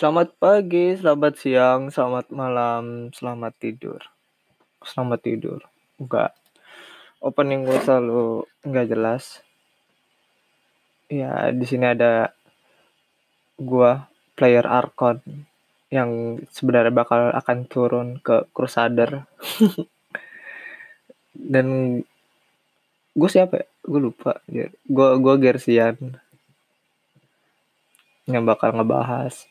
Selamat pagi, selamat siang, selamat malam, selamat tidur. Selamat tidur. Enggak. Opening gue selalu enggak jelas. Ya, di sini ada gua player Arkon yang sebenarnya bakal akan turun ke Crusader. Dan gue siapa ya? Gue lupa. Gue gue Gersian yang bakal ngebahas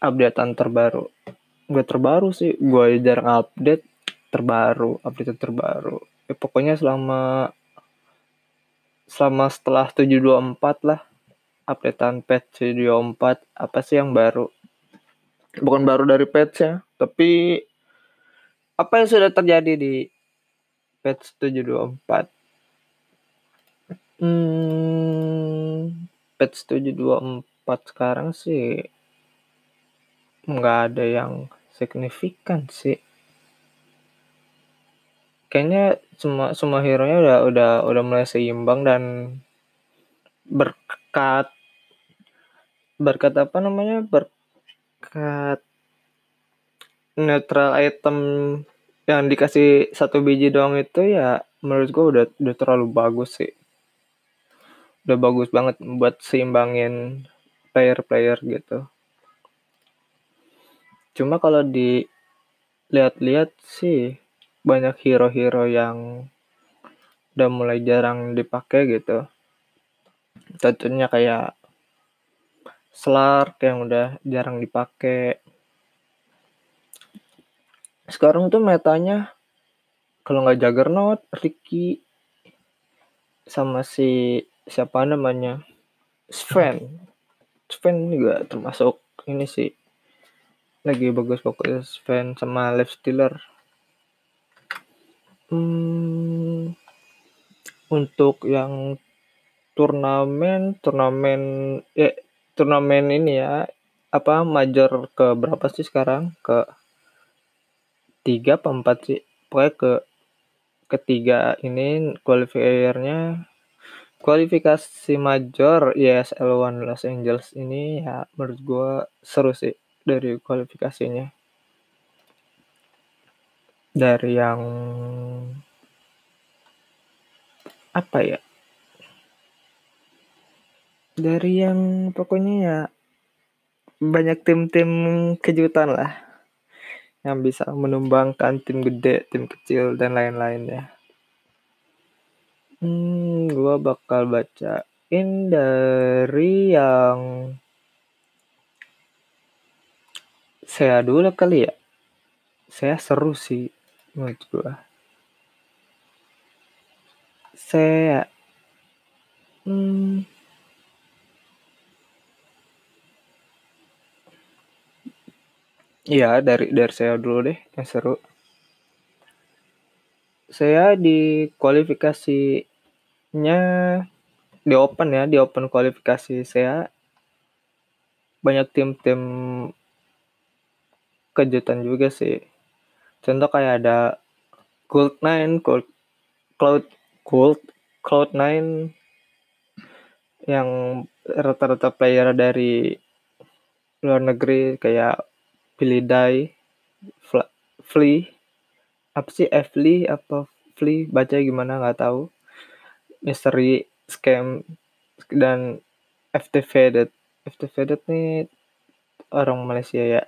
updatean terbaru. Gue terbaru sih, gue jarang update terbaru, update terbaru. Ya, pokoknya selama selama setelah 724 lah updatean patch 724 apa sih yang baru bukan baru dari patch ya tapi apa yang sudah terjadi di patch 724 hmm, patch 724 sekarang sih nggak ada yang signifikan sih. Kayaknya semua semua hero nya udah udah udah mulai seimbang dan berkat berkat apa namanya? Berkat netral item yang dikasih satu biji doang itu ya menurut gue udah udah terlalu bagus sih. Udah bagus banget buat seimbangin player-player gitu cuma kalau dilihat-lihat sih banyak hero-hero yang udah mulai jarang dipakai gitu. Contohnya kayak Slark yang udah jarang dipakai. Sekarang tuh metanya kalau nggak Juggernaut, Ricky sama si siapa namanya? Sven. Sven juga termasuk ini sih lagi bagus-bagus fan sama Live Stealer. Hmm, untuk yang turnamen, turnamen ya turnamen ini ya apa major ke berapa sih sekarang? Ke tiga apa empat sih? Pokoknya ke ketiga ini qualifiernya kualifikasi major ESL One Los Angeles ini ya menurut gue seru sih dari kualifikasinya dari yang apa ya dari yang pokoknya ya banyak tim-tim kejutan lah yang bisa menumbangkan tim gede, tim kecil dan lain-lain ya. Hmm, gua bakal bacain dari yang saya dulu kali ya. Saya seru sih menurut gua. Saya hmm, Iya dari dari saya dulu deh yang seru. Saya di kualifikasinya di open ya di open kualifikasi saya. Banyak tim-tim kejutan juga sih. Contoh kayak ada Gold Nine, Gold Cloud Gold Cloud Nine yang rata-rata player dari luar negeri kayak Billy Dye, Flea, apa sih? Fly apa? Flea baca gimana? Nggak tahu. Mystery Scam dan FT Faded. FT Faded nih orang Malaysia ya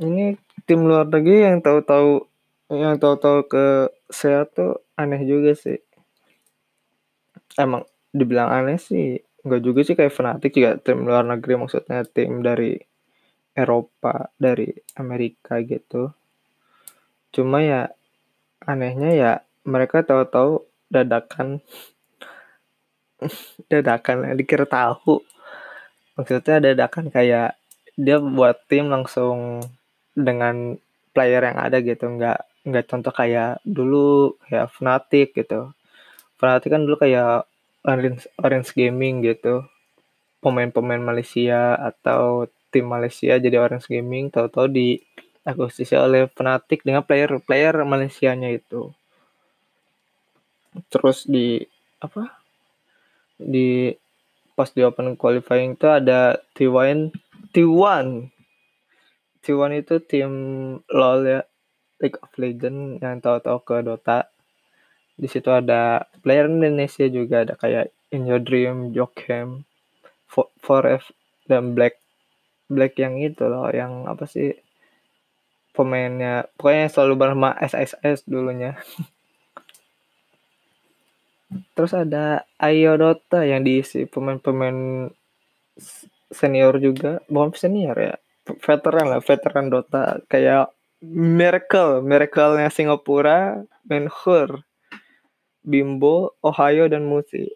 ini tim luar negeri yang tahu-tahu yang tahu-tahu ke saya tuh aneh juga sih. Emang dibilang aneh sih enggak juga sih kayak fanatik juga tim luar negeri maksudnya tim dari Eropa dari Amerika gitu. Cuma ya anehnya ya mereka tahu-tahu dadakan dadakan dikira tahu. Maksudnya dadakan kayak dia buat tim langsung dengan player yang ada gitu. Nggak nggak contoh kayak dulu kayak Fnatic gitu. Fnatic kan dulu kayak Orange, Orange Gaming gitu. Pemain-pemain Malaysia atau tim Malaysia jadi Orange Gaming tahu-tahu di akuisisi oleh Fnatic dengan player-player Malaysianya itu. Terus di apa? Di pas di open qualifying itu ada T1 T1 T1 itu tim LoL ya League of Legends yang tahu-tahu ke Dota. Di situ ada player Indonesia juga ada kayak In Your Dream, Jokem, Foref dan Black Black yang itu loh yang apa sih pemainnya. Pokoknya selalu bersama SSS dulunya. Terus ada Ayo Dota yang diisi pemain-pemain senior juga. Bukan senior ya veteran lah veteran Dota. Kayak Miracle Miracle-nya Singapura Menhur Bimbo Ohio dan Musi.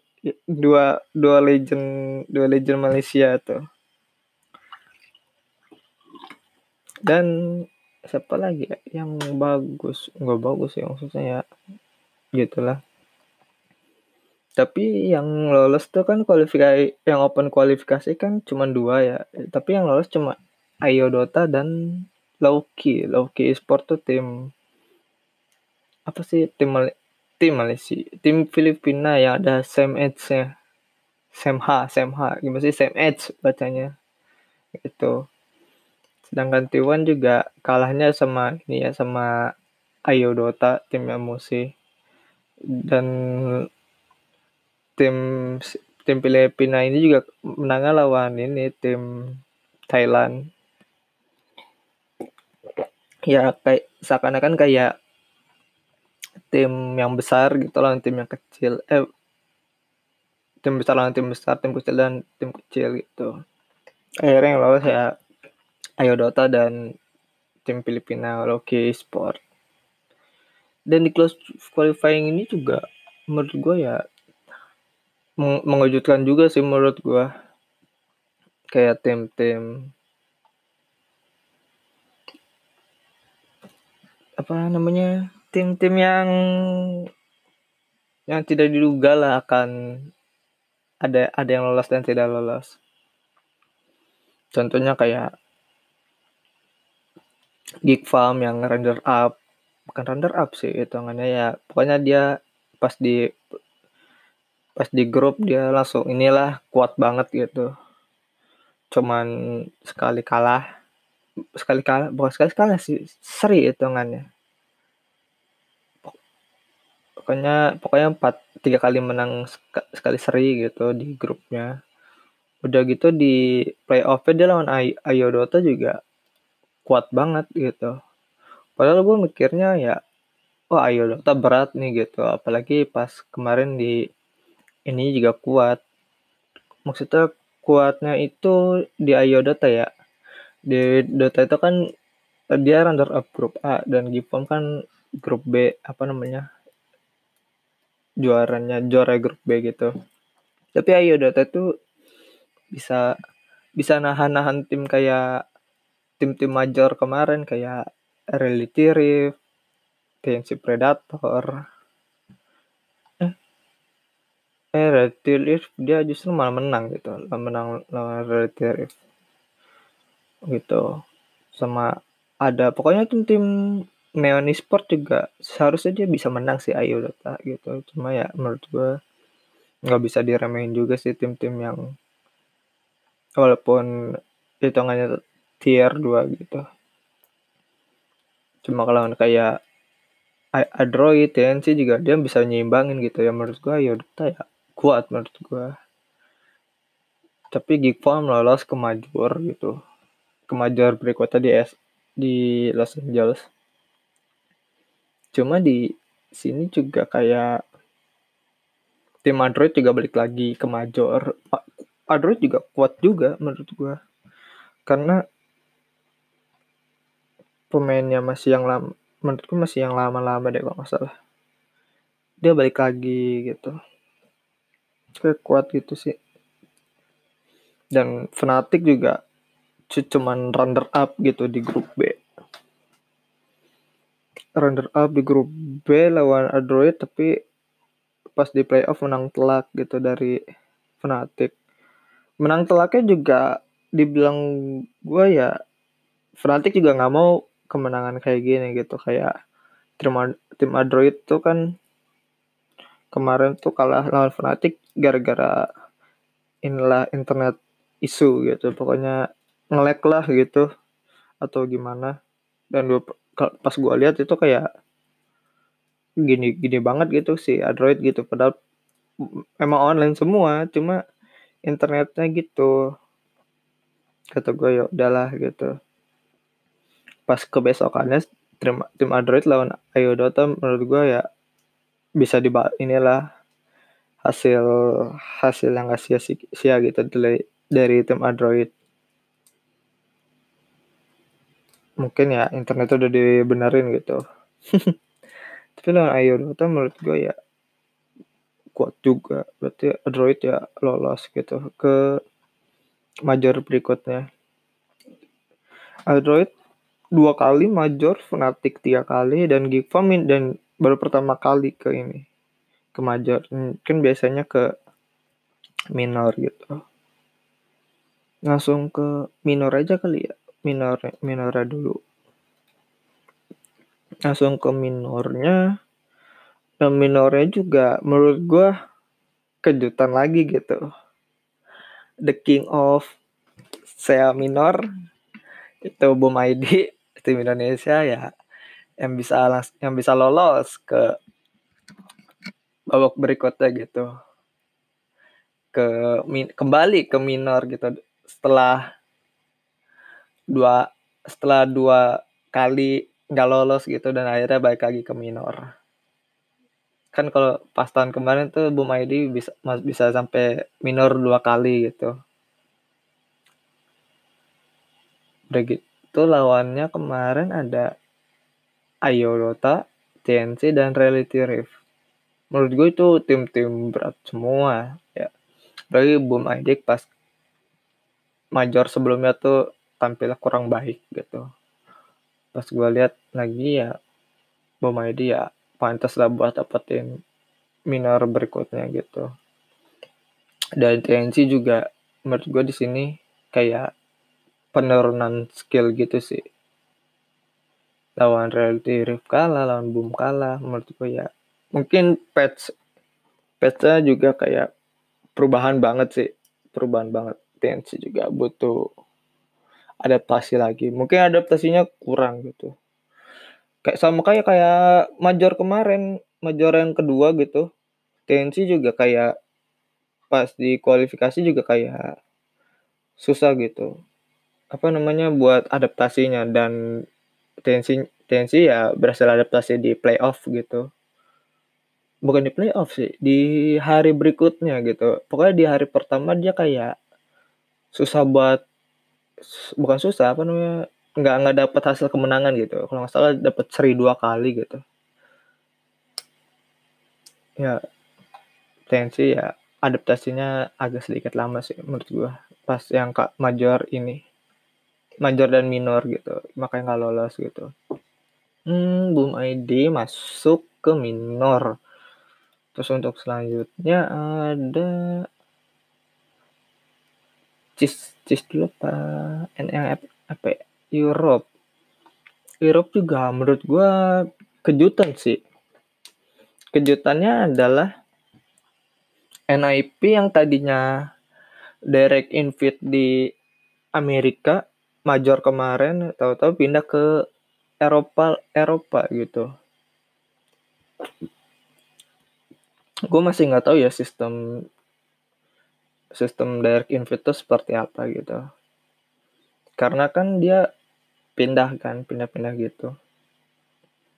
Dua dua legend dua legend Malaysia tuh dan siapa lagi ya yang bagus? Nggak bagus ya maksudnya ya. Gitulah. Tapi yang lolos tuh kan kualifikasi yang open kualifikasi kan cuma dua ya. Tapi yang lolos cuma Ayo Dota dan Lauki Lauki Esport tuh tim apa sih tim Mal tim Malaysia tim Filipina yang ada Sam Edge nya Sam H Sam H. Gimana sih? Sam Edge bacanya. Itu sedangkan T1 juga kalahnya sama ini ya sama Ayo Dota tim Musi dan tim tim Filipina ini juga menang lawan ini tim Thailand ya kayak seakan-akan kayak tim yang besar gitu lawan tim yang kecil. Eh tim besar lawan tim besar tim kecil dan tim kecil gitu. Akhirnya yang lolos ya Ayo Dota dan tim Filipina Loki Sport. Dan di close qualifying ini juga menurut gue ya mengejutkan juga sih menurut gua. Kayak tim-tim apa namanya tim-tim yang yang tidak diduga lah akan ada ada yang lolos dan tidak lolos. Contohnya kayak Geek Farm yang render up. Bukan render up sih hitungannya ya. Pokoknya dia pas di pas di grup dia langsung inilah kuat banget gitu. Cuman sekali kalah sekali kalah bukan sekali kalah sih seri hitungannya pokoknya pokoknya empat tiga kali menang sekali seri gitu di grupnya udah gitu di playoff dia lawan Ayo Dota juga kuat banget gitu padahal gue mikirnya ya wah Ayo Dota berat nih gitu apalagi pas kemarin di ini juga kuat. Maksudnya kuatnya itu di Ayo Dota ya. Di Dota itu kan dia runner up grup A dan Gipom kan grup B apa namanya juaranya juara grup B gitu. Tapi Ayo Dota itu bisa bisa nahan-nahan tim kayak tim-tim major kemarin kayak Reality Rift, TNC Predator, eh Reality Rift dia justru malah menang gitu menang lawan Reality Rift gitu. Sama ada pokoknya tim tim Neon Esport juga seharusnya dia bisa menang sih Ayo Dota gitu. Cuma ya menurut gue nggak bisa diremehin juga sih tim-tim yang walaupun hitungannya tier 2 gitu. Cuma kalau kayak Android TNC juga dia bisa nyimbangin gitu ya. Menurut gue Ayo Dota ya kuat menurut gue tapi Geek Farm lolos ke major gitu ke major berikutnya di S di Los Angeles. Cuma di sini juga kayak tim Android juga balik lagi ke major. Android juga kuat juga menurut gue karena pemainnya masih yang lama menurutku masih yang lama-lama deh kalau nggak salah. Dia balik lagi gitu. Kayak kuat gitu sih. Dan Fnatic juga cuman runner up gitu di grup B. Runner up di grup B lawan Android tapi pas di playoff menang telak gitu dari Fnatic. Menang telaknya juga dibilang gue ya Fnatic juga nggak mau kemenangan kayak gini gitu. Kayak tim tim Android tuh kan kemarin tuh kalah lawan Fnatic gara-gara inilah internet isu gitu. Pokoknya ngelek lah gitu atau gimana. Dan gua, pas gua lihat itu kayak gini gini banget gitu sih Android gitu. Padahal emang online semua cuma internetnya gitu. Kata gue ya udahlah gitu. Pas kebesokannya tim tim Android lawan Ayo Dota menurut gue ya bisa di inilah hasil hasil yang gak sia-sia gitu dari dari tim Android mungkin ya internet udah dibenerin gitu. Tapi lawan Ayo Dota menurut gue ya kuat juga. Berarti Android ya lolos gitu ke major berikutnya. Android dua kali major Fnatic tiga kali dan Geekfarm dan baru pertama kali ke ini ke major. Kan biasanya ke minor gitu. Langsung ke minor aja kali ya minor minornya dulu. Langsung ke minornya. Dan minornya juga menurut gue kejutan lagi gitu. The king of sea minor. Itu Boom ID tim Indonesia ya yang bisa yang bisa lolos ke babak berikutnya gitu. Ke kembali ke minor gitu. Setelah dua setelah dua kali nggak lolos gitu dan akhirnya balik lagi ke minor kan kalau pas tahun kemarin tuh Boom ID bisa bisa sampai minor dua kali gitu. Udah gitu lawannya kemarin ada Ayolota, TNC dan Reality Rift. Menurut gue itu tim-tim berat semua ya. Bagi Boom ID pas major sebelumnya tuh tampilnya kurang baik gitu. Pas gue lihat lagi ya Boom ID ya pantas lah buat dapetin minor berikutnya gitu. Dan TNC juga menurut gue di sini kayak penurunan skill gitu sih. Lawan Reality Rift kalah lawan Boom kalah menurut gue ya. Mungkin patch patchnya juga kayak perubahan banget sih. Perubahan banget TNC juga butuh adaptasi lagi. Mungkin adaptasinya kurang gitu. Kayak sama kayak kayak major kemarin major yang kedua gitu. TNC juga kayak pas di kualifikasi juga kayak susah gitu. Apa namanya buat adaptasinya. Dan TNC TNC ya berhasil adaptasi di playoff gitu. Bukan di playoff sih di hari berikutnya gitu. Pokoknya di hari pertama dia kayak susah buat bukan susah apa namanya nggak nggak dapat hasil kemenangan gitu. Kalau nggak salah dapat seri dua kali gitu. Ya tensi ya adaptasinya agak sedikit lama sih menurut gua. Pas yang kak major ini major dan minor gitu makanya nggak lolos gitu. Hmm boom ID masuk ke minor. Terus untuk selanjutnya ada cis cis dulu apa NLF apa ya? Europe. Europe juga menurut gue kejutan sih. Kejutannya adalah NIP yang tadinya direct invite di Amerika major kemarin tahu-tahu pindah ke Eropa Eropa gitu. Gue masih nggak tahu ya sistem sistem direct invite itu seperti apa gitu. Karena kan dia pindah kan pindah-pindah gitu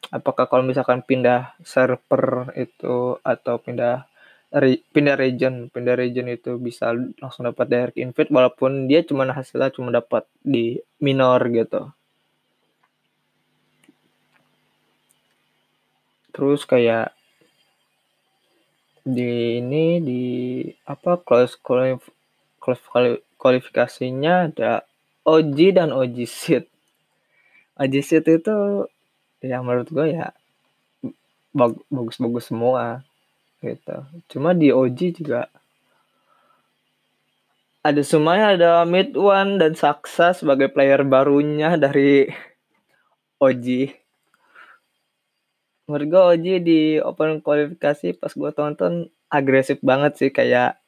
apakah kalau misalkan pindah server itu atau pindah re, pindah region pindah region itu bisa langsung dapat direct invite walaupun dia cuma hasilnya cuma dapat di minor gitu terus kayak di ini di apa close kualifikasinya ada OG dan OG seat Ajisit itu ya menurut gue ya bagus-bagus semua gitu. Cuma di OG juga ada semuanya ada Mid One dan Saksa sebagai player barunya dari OG. Menurut gue OG di open kualifikasi pas gue tonton agresif banget sih kayak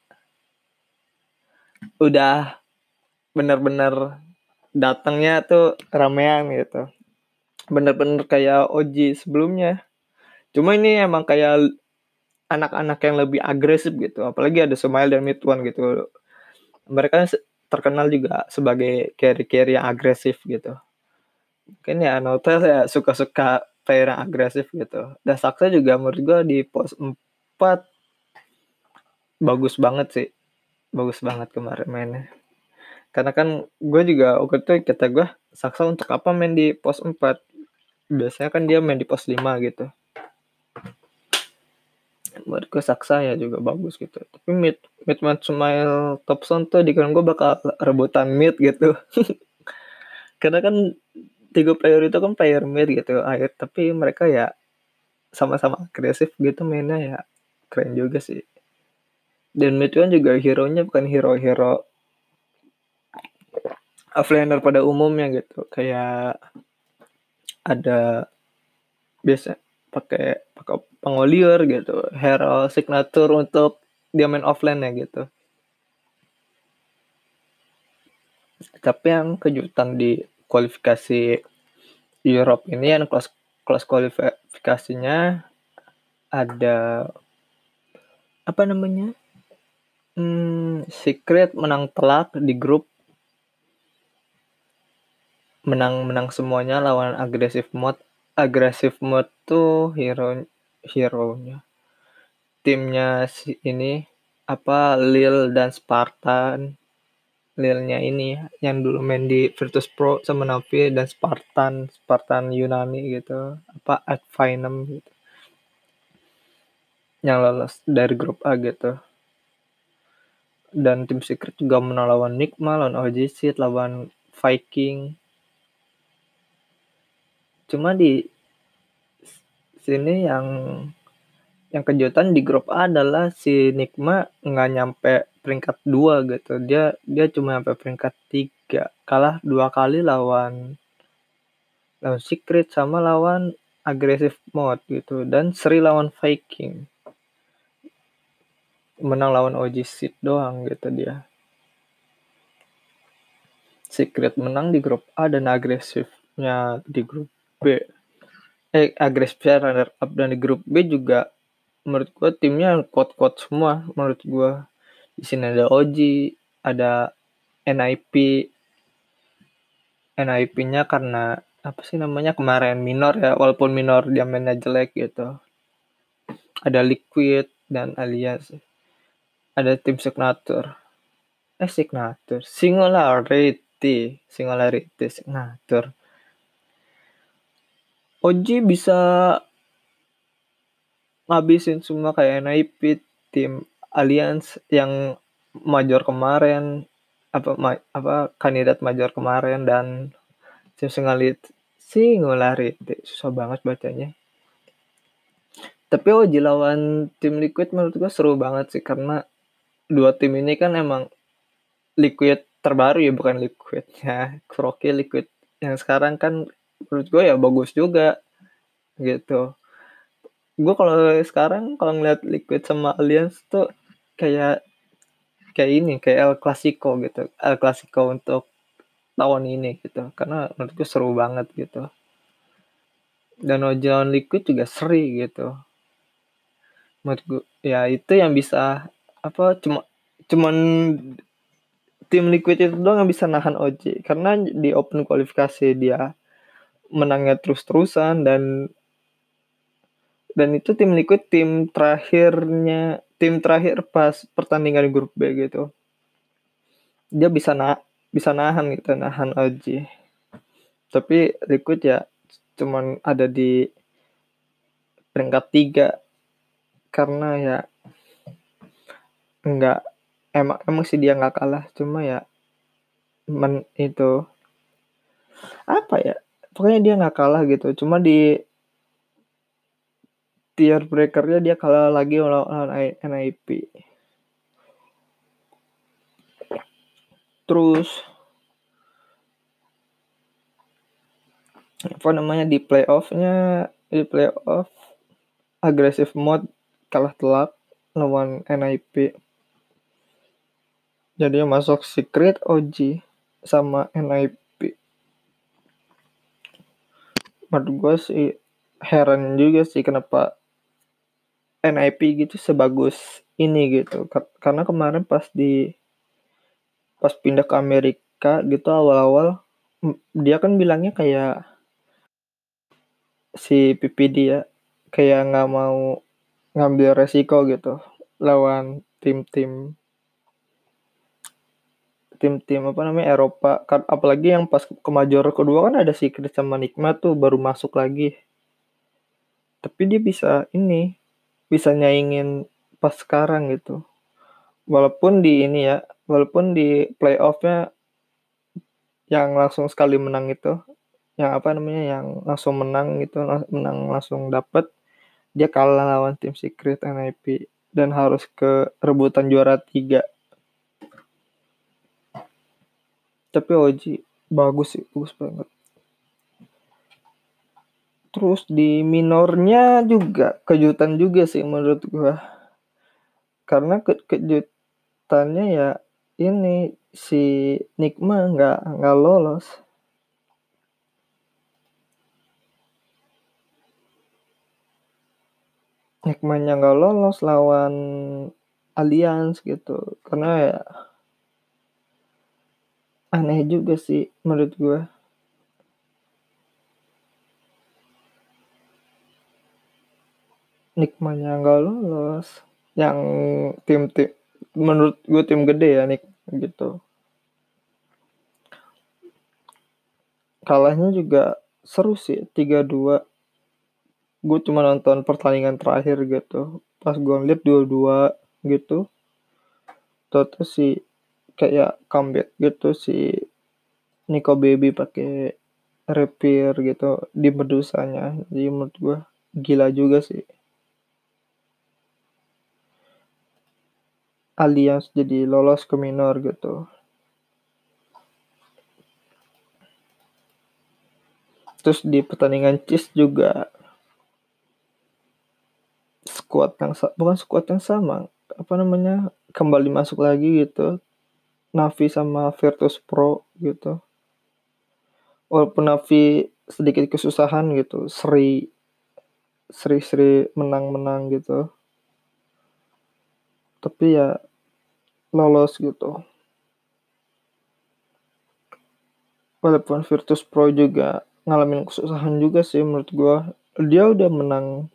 udah bener-bener datangnya tuh ramean gitu. Bener-bener kayak OG sebelumnya. Cuma ini emang kayak anak-anak yang lebih agresif gitu apalagi ada Smile dan Midwan gitu. Mereka terkenal juga sebagai carry-carry yang agresif gitu. Mungkin ya Notel ya suka-suka player yang agresif gitu. Dan Saksa juga menurut gue di pos 4 bagus banget sih. Bagus banget kemarin mainnya. Karena kan gue juga waktu itu kata gue Saksa untuk apa main di pos 4 biasanya kan dia main di pos 5 gitu. Menurut gue Saksa ya juga bagus gitu. Tapi mid mid smile Thompson tuh di gue bakal rebutan mid gitu. Karena kan tiga player itu kan player mid gitu akhir tapi mereka ya sama-sama agresif gitu mainnya ya. Keren juga sih. Dan mid kan juga hero nya bukan hero-hero offlaner pada umumnya gitu. Kayak ada biasa pakai pakai pengolier gitu. Hero signature untuk dia main offline ya gitu. Tapi yang kejutan di kualifikasi Europe ini yang kelas kelas kualifikasinya ada apa namanya hmm, Secret menang telak di grup. Menang menang semuanya lawan agresif mode agresif mode tuh hero hero nya timnya si ini apa Lil dan Spartan Lilnya ini yang dulu main di Virtus Pro sama Navi dan Spartan Spartan Yunani gitu. Apa Advinem gitu. Yang lolos dari grup A gitu. Dan tim Secret juga menang lawan Nigma lawan OGC lawan Viking. Cuma di sini yang yang kejutan di grup A adalah si Nikma nggak nyampe peringkat dua gitu. Dia dia cuma nyampe peringkat tiga. Kalah dua kali lawan lawan Secret sama lawan agresif mode gitu. Dan seri lawan Viking. Menang lawan OG Seed doang gitu dia. Secret menang di grup A dan agresifnya di grup B. Eh agresifnya runner up dan di grup B juga menurut gue timnya kuat-kuat semua menurut gue di sini ada Oji ada NIP NIP-nya karena apa sih namanya kemarin minor ya walaupun minor dia mainnya jelek gitu. Ada Liquid dan alias. Ada tim signature. Eh signature. Singularity. Singularity signature. Oji bisa ngabisin semua kayak NIP tim Alliance yang major kemarin apa ma, apa kandidat major kemarin dan tim singularity singularity susah banget bacanya. Tapi oh lawan tim Liquid menurut gue seru banget sih karena dua tim ini kan emang Liquid terbaru ya bukan Liquid ya Kroki Liquid yang sekarang kan menurut gue ya bagus juga gitu. Gue kalau sekarang kalau ngeliat Liquid sama Alliance tuh kayak kayak ini kayak El Clasico gitu. El Clasico untuk tahun ini gitu. Karena menurut gue seru banget gitu. Dan Ojon Liquid juga seri gitu. Menurut gue ya itu yang bisa apa cuma cuman tim Liquid itu doang yang bisa nahan OJ karena di open kualifikasi dia menangnya terus-terusan dan dan itu tim Liquid tim terakhirnya tim terakhir pas pertandingan grup B gitu. Dia bisa na bisa nahan gitu nahan aja tapi Liquid ya cuman ada di peringkat tiga. Karena ya enggak emang emang sih dia nggak kalah. Cuma ya men itu apa ya pokoknya dia nggak kalah gitu. Cuma di tier breakernya dia kalah lagi lawan NIP. Terus apa namanya di playoffnya di playoff agresif mode kalah telak lawan NIP jadi masuk secret OG sama NIP menurut gue sih heran juga sih kenapa NIP gitu sebagus ini gitu. Karena kemarin pas di pas pindah ke Amerika gitu awal-awal dia kan bilangnya kayak si PPD ya kayak nggak mau ngambil resiko gitu lawan tim-tim tim-tim apa namanya Eropa. Kan apalagi yang pas ke major kedua kan ada si Chris sama Nikmat tuh baru masuk lagi. Tapi dia bisa ini bisa nyaingin pas sekarang gitu walaupun di ini ya walaupun di playoffnya yang langsung sekali menang itu yang apa namanya yang langsung menang gitu menang langsung dapet dia kalah lawan tim Secret NIP dan harus ke rebutan juara tiga. Tapi Oji bagus sih, bagus banget. Terus di minornya juga kejutan juga sih menurut gua. Karena ke kejutannya ya ini si Nikma nggak nggak lolos. Hikmahnya nggak lolos lawan Alliance gitu karena ya aneh juga sih menurut gue nikmanya nggak lolos. Yang tim tim menurut gue tim gede ya nik gitu. Kalahnya juga seru sih 3-2 gue cuma nonton pertandingan terakhir gitu. Pas gue ngeliat dua-dua gitu. Terus si kayak comeback gitu si Nico Baby pakai repair gitu di medusanya. Jadi menurut gue gila juga sih Alliance jadi lolos ke minor gitu. Terus di pertandingan Cheese juga squad yang bukan squad yang sama apa namanya kembali masuk lagi gitu. Navi sama Virtus Pro gitu. Walaupun Navi sedikit kesusahan gitu Sri Sri Sri menang-menang gitu tapi ya lolos gitu walaupun Virtus Pro juga ngalamin kesusahan juga sih menurut gue dia udah menang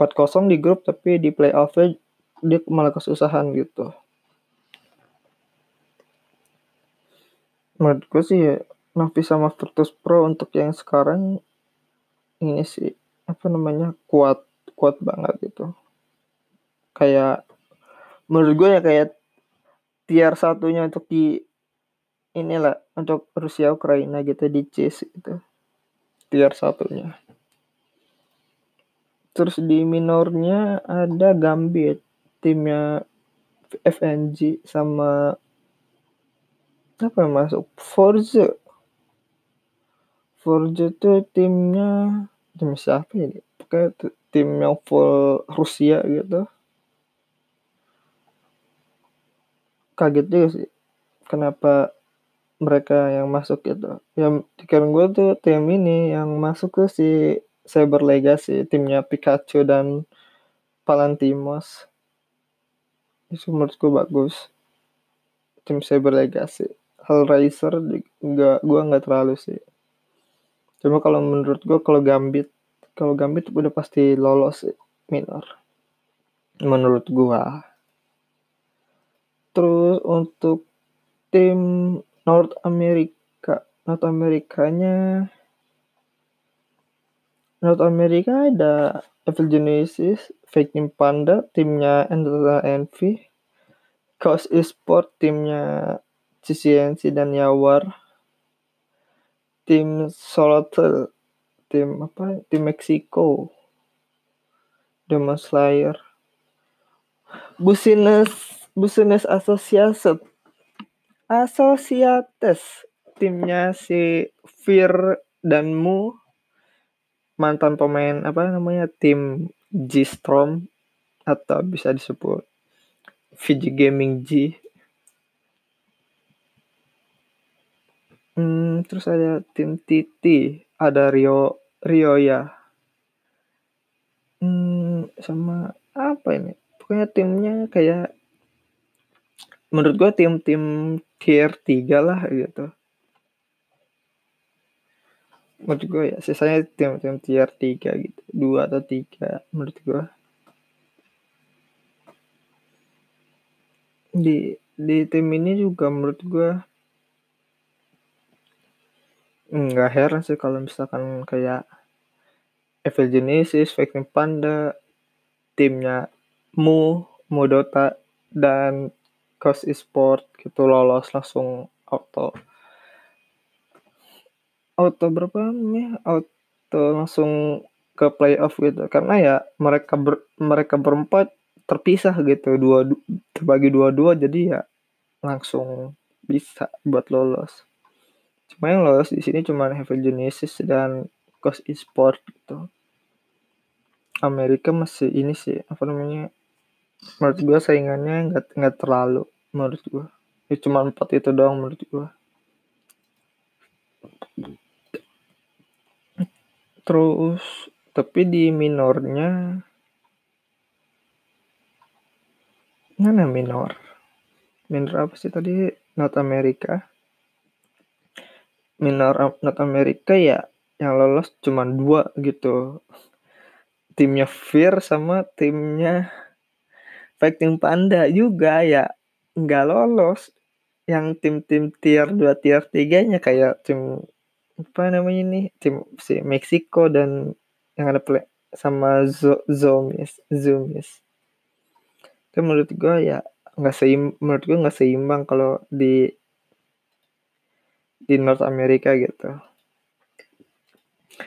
4-0 di grup tapi di playoff dia malah kesusahan gitu. Menurut gue sih Navi sama Virtus Pro untuk yang sekarang ini sih apa namanya kuat kuat banget gitu. Kayak menurut gue ya kayak tier satunya untuk di inilah untuk Rusia Ukraina gitu di chase gitu tier satunya Terus di minornya ada Gambit, timnya FNG sama apa yang masuk? Forza. Forza tuh timnya tim siapa ini? Pokoknya tim yang full Rusia gitu. Kaget juga sih. Kenapa mereka yang masuk gitu. Yang pikiran gue tuh tim ini yang masuk tuh si Cyber Legacy timnya Pikachu dan Palantimos. Itu menurutku bagus. Tim Cyber Legacy. Hellraiser enggak gua nggak terlalu sih. Cuma kalau menurut gua kalau Gambit kalau Gambit udah pasti lolos sih minor. Menurut gua terus untuk tim North America North Amerikanya North America ada Evil Genesis, Faking Panda, timnya Endless Envy, Chaos Esport, timnya CCNC dan Yawar, tim Solotel, tim apa? Tim Meksiko, Demon Slayer, Business Business Associated, Associates, timnya si Fear dan Mu, mantan pemain apa namanya tim G Storm atau bisa disebut Fiji Gaming G. Hmm, terus ada tim TT ada Rio Rio ya hmm, sama apa ini pokoknya timnya kayak menurut gue tim-tim tier 3 lah gitu. Menurut gue ya sisanya tim-tim tier 3 gitu. Dua atau tiga menurut gue di di tim ini juga menurut gue nggak heran sih kalau misalkan kayak Evil Genesis, Viking Panda, timnya Mu, Mudota, dan Coast Esport gitu lolos langsung auto. Auto berapa nih auto langsung ke playoff gitu. Karena ya mereka ber, mereka berempat terpisah gitu. Dua terbagi dua-dua jadi ya langsung bisa buat lolos. Cuma yang lolos di sini cuma Heavy Genesis dan Coast Esport gitu. Amerika masih ini sih apa namanya menurut gue saingannya nggak nggak terlalu menurut gue ya cuma empat itu doang menurut gue terus tapi di minornya mana minor? Minor apa sih tadi? North America. Minor North America ya yang lolos cuma dua gitu. Timnya Fear sama timnya Fighting Panda juga ya nggak lolos. Yang tim-tim tier 2 tier 3 nya kayak tim apa namanya ini tim si Meksiko dan yang ada play sama Zomis Zomis itu menurut gue ya nggak seim menurut gue nggak seimbang kalau di di North America gitu.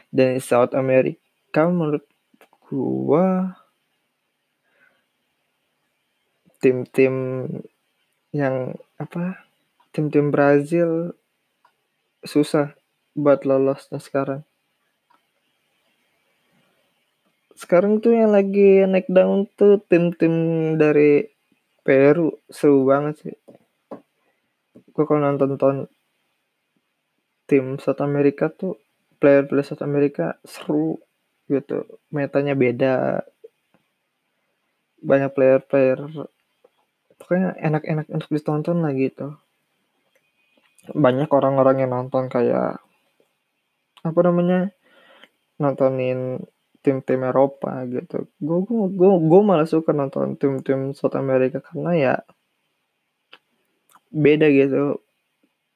Dan South America menurut gua tim-tim yang apa tim-tim Brazil susah buat lolosnya sekarang. Sekarang tuh yang lagi naik daun tuh tim-tim dari Peru. Seru banget sih. Gue kalau nonton ton tim South America tuh player-player South America seru gitu. Metanya beda. Banyak player-player pokoknya enak-enak untuk ditonton lah gitu. Banyak orang-orang yang nonton kayak apa namanya nontonin tim-tim Eropa gitu. Gue gue gue malah suka nonton tim-tim South America karena ya beda gitu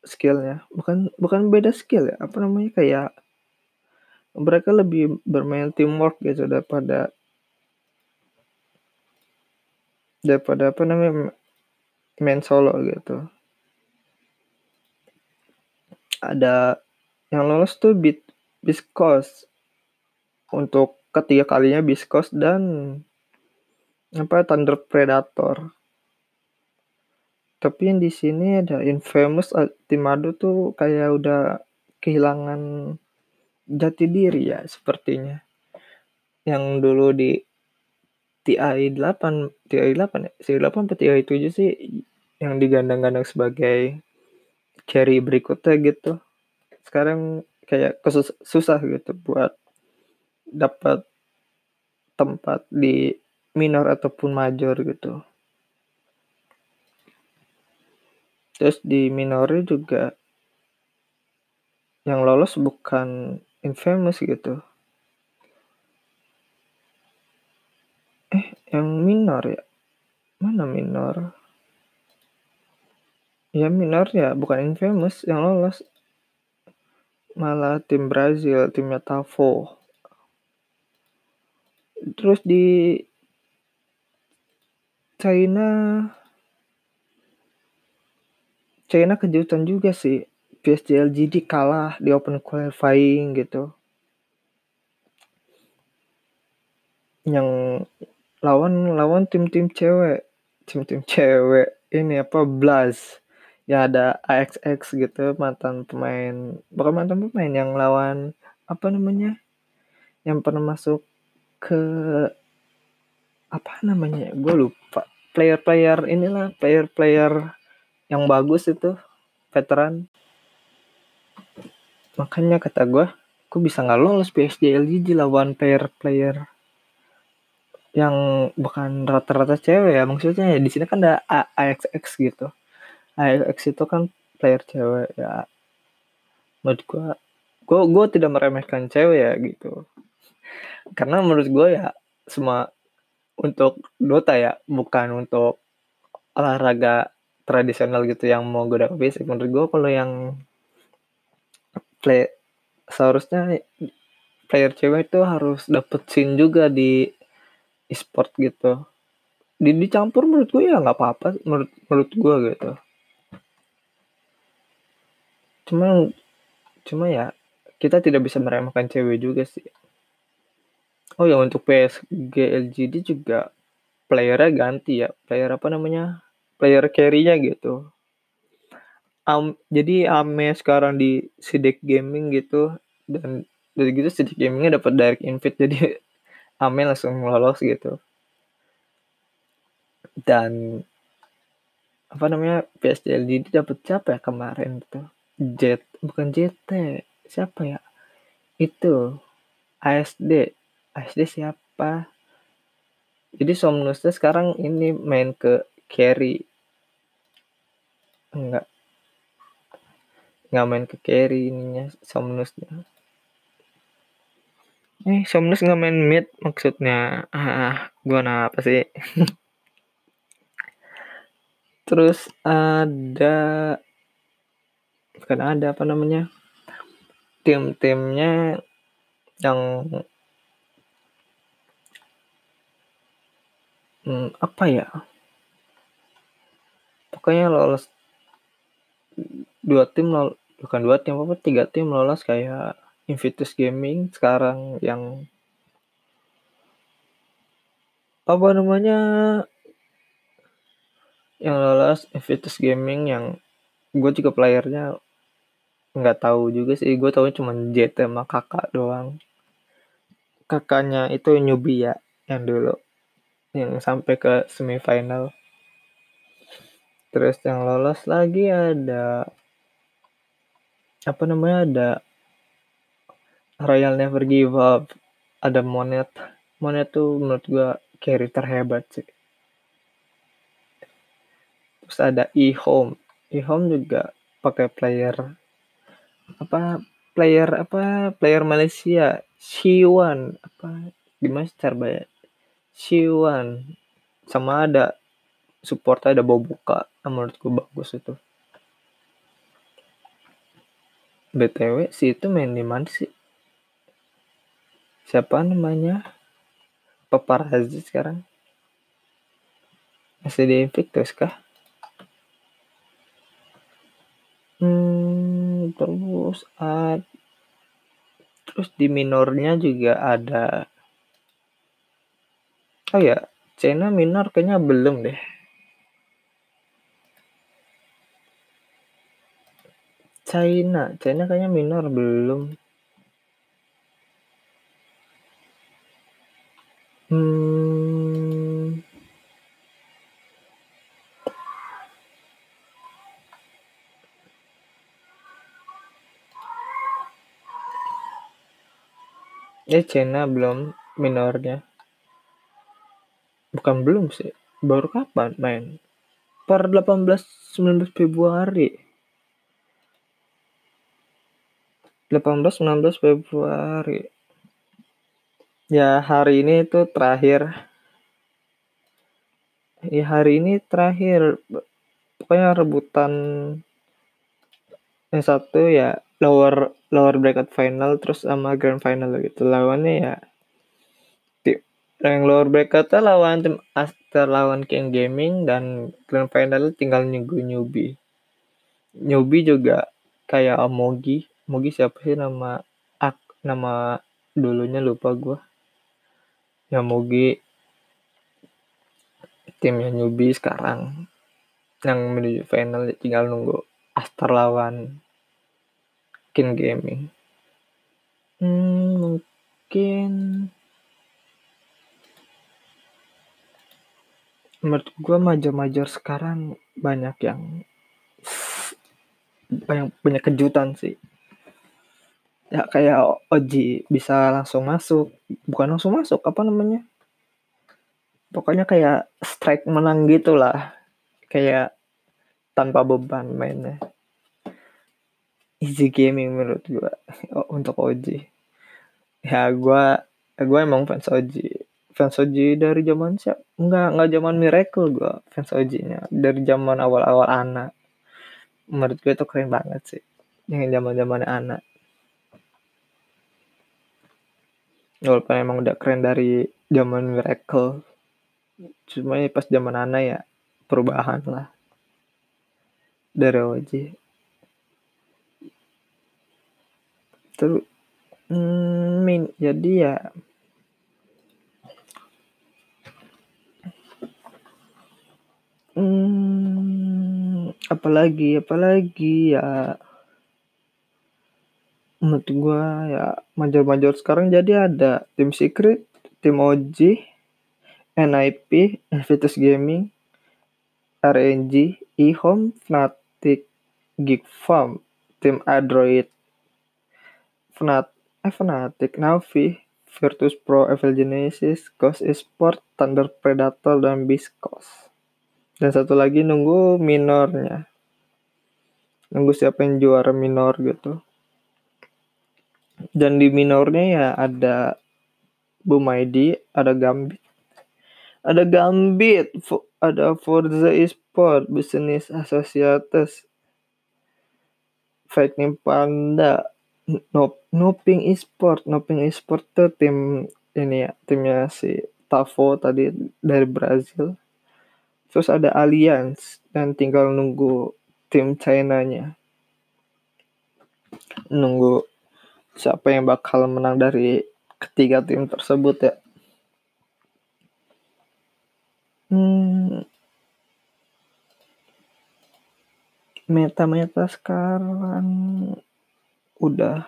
skillnya. Bukan bukan beda skill ya apa namanya kayak mereka lebih bermain teamwork gitu daripada daripada apa namanya main solo gitu. Ada yang lolos tuh bit Biskos. Untuk ketiga kalinya Biskos dan apa Thunder Predator. Tapi yang di sini ada Infamous Timado tuh kayak udah kehilangan jati diri ya sepertinya. Yang dulu di TI 8, TI 8 ya, TI 8 atau TI 7 sih yang digandang-gandang sebagai carry berikutnya gitu. Sekarang kayak kesus susah gitu buat dapat tempat di minor ataupun major gitu. Terus di minornya juga yang lolos bukan infamous gitu eh yang minor ya? Mana minor? Ya minor ya bukan infamous yang lolos. Malah tim Brazil timnya Tavo terus di China China kejutan juga sih. PSG LGD kalah di open qualifying gitu. Yang lawan lawan tim-tim cewek. Tim-tim cewek ini apa Blast ya ada AXX gitu mantan pemain. Bukan mantan pemain yang lawan apa namanya? Yang pernah masuk ke apa namanya? Gue lupa. Player-player inilah player-player yang bagus itu veteran. Makanya kata gue kok bisa nggak lolos PSG LGD lawan player-player yang bukan rata-rata cewek ya maksudnya ya di sini kan ada AXX gitu. AXX itu kan player cewek ya. Menurut gua gua gua tidak meremehkan cewek ya gitu. Karena menurut gua ya semua untuk Dota ya bukan untuk olahraga tradisional gitu yang mau gue fisik. Menurut gua kalau yang play seharusnya player cewek itu harus dapet scene juga di e-sport gitu. Di dicampur menurut gue ya nggak apa-apa menurut menurut gue gitu. Cuma cuma ya kita tidak bisa meremehkan cewek juga sih. Oh ya untuk PSG LGD juga playernya ganti ya. Player apa namanya? Player carry-nya gitu. Um, jadi Ame sekarang di Sidik Gaming gitu dan dari gitu Sidik Gamingnya dapat direct invite. Jadi Ame langsung lolos gitu. Dan apa namanya PSDLD dapat siapa ya kemarin tuh Jet bukan JT siapa ya? Itu ASD ASD siapa? Jadi Somnusnya sekarang ini main ke carry enggak. Nggak main ke carry ininya Somnusnya eh Somnus nggak main mid maksudnya? Ah gua apa sih? Terus ada bukan ada apa namanya? Tim-timnya yang hmm, apa ya? Pokoknya lolos dua tim lolos bukan dua tim apa tiga tim lolos kayak Invictus Gaming sekarang yang apa namanya? Yang lolos Invictus Gaming yang gue juga playernya nggak tahu juga sih. Gue tahu cuma JT sama kakak doang. Kakaknya itu newbie ya yang dulu yang sampai ke semifinal. Terus yang lolos lagi ada apa namanya ada Royal Never Give Up ada Monet. Monet tuh menurut gue carry terhebat sih. Terus ada e-home. E-home juga pakai player apa player apa player Malaysia. Siwan apa gimana cara Siwan sama ada support ada buka menurutku bagus itu. Btw si itu main di mana sih siapa namanya paparazi sekarang masih di Invictus kah Hmm, terus ad terus di minornya juga ada oh ya, China minor kayaknya belum deh. China, China kayaknya minor belum. Hmm. Eh, China belum minornya. Bukan belum sih. Baru kapan main? Per 18-19 Februari. 18-19 Februari. Ya, hari ini itu terakhir. Ya, hari ini terakhir. Pokoknya rebutan yang satu ya lower lower bracket final terus sama grand final gitu lawannya ya tim yang lower bracket lawan tim Aster lawan King Gaming dan grand final tinggal nyugu newbie newbie juga kayak Mogi Mogi siapa sih nama ak nama dulunya lupa gue ya Mogi timnya newbie sekarang yang menuju final tinggal nunggu Aster lawan Kin Gaming. Hmm, mungkin menurut gue major-major sekarang banyak yang banyak banyak kejutan sih ya kayak Oji bisa langsung masuk. Bukan langsung masuk apa namanya? Pokoknya kayak strike menang gitulah. Kayak tanpa beban mainnya. Easy gaming menurut gua untuk Oji. Ya gua gua emang fans Oji. Fans Oji dari zaman siap enggak enggak zaman Miracle gua fans Oji-nya. Dari zaman awal-awal anak menurut gue itu keren banget sih. Yang zaman zaman anak walaupun emang udah keren dari zaman Miracle. Cuma ya pas zaman anak ya perubahan lah. Dari OJ terus hmm, min jadi ya. Hmm, apalagi apalagi ya menurut gua ya major-major sekarang jadi ada tim secret tim OG NIP Vitus Gaming RNG eHome Fnatic Geek Farm tim Android Fnat eh Fnatic Navi Virtus Pro Evil Genesis Ghost Esport Thunder Predator dan Biscos dan satu lagi nunggu minornya. Nunggu siapa yang juara minor gitu dan di minornya ya ada Bumaidi, ada Gambit, ada Gambit, ada Forza Esport, Business Associates, Fighting Panda, Nop, Noping Esport, Noping Esport tuh tim ini ya, timnya si Tavo tadi dari Brazil. Terus ada Alliance dan tinggal nunggu tim China-nya. Nunggu siapa yang bakal menang dari ketiga tim tersebut ya. Hmm, meta-meta sekarang udah.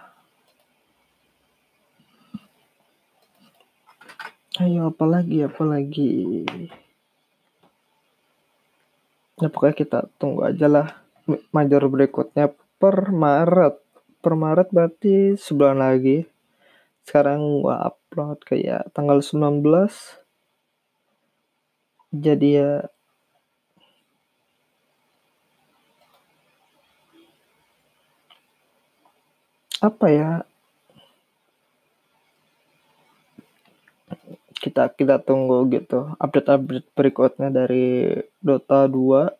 Ayo apalagi apalagi. Ya pokoknya kita tunggu aja lah major berikutnya per Maret per Maret berarti sebulan lagi. Sekarang gua upload kayak tanggal 19 jadi ya apa ya? Kita kita tunggu gitu update-update berikutnya dari Dota 2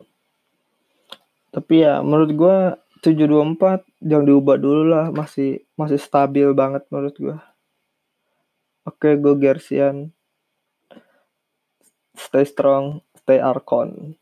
tapi ya menurut gua 724 jangan diubah dulu lah masih masih stabil banget menurut gua. Oke gue Gersian. Stay strong stay Archon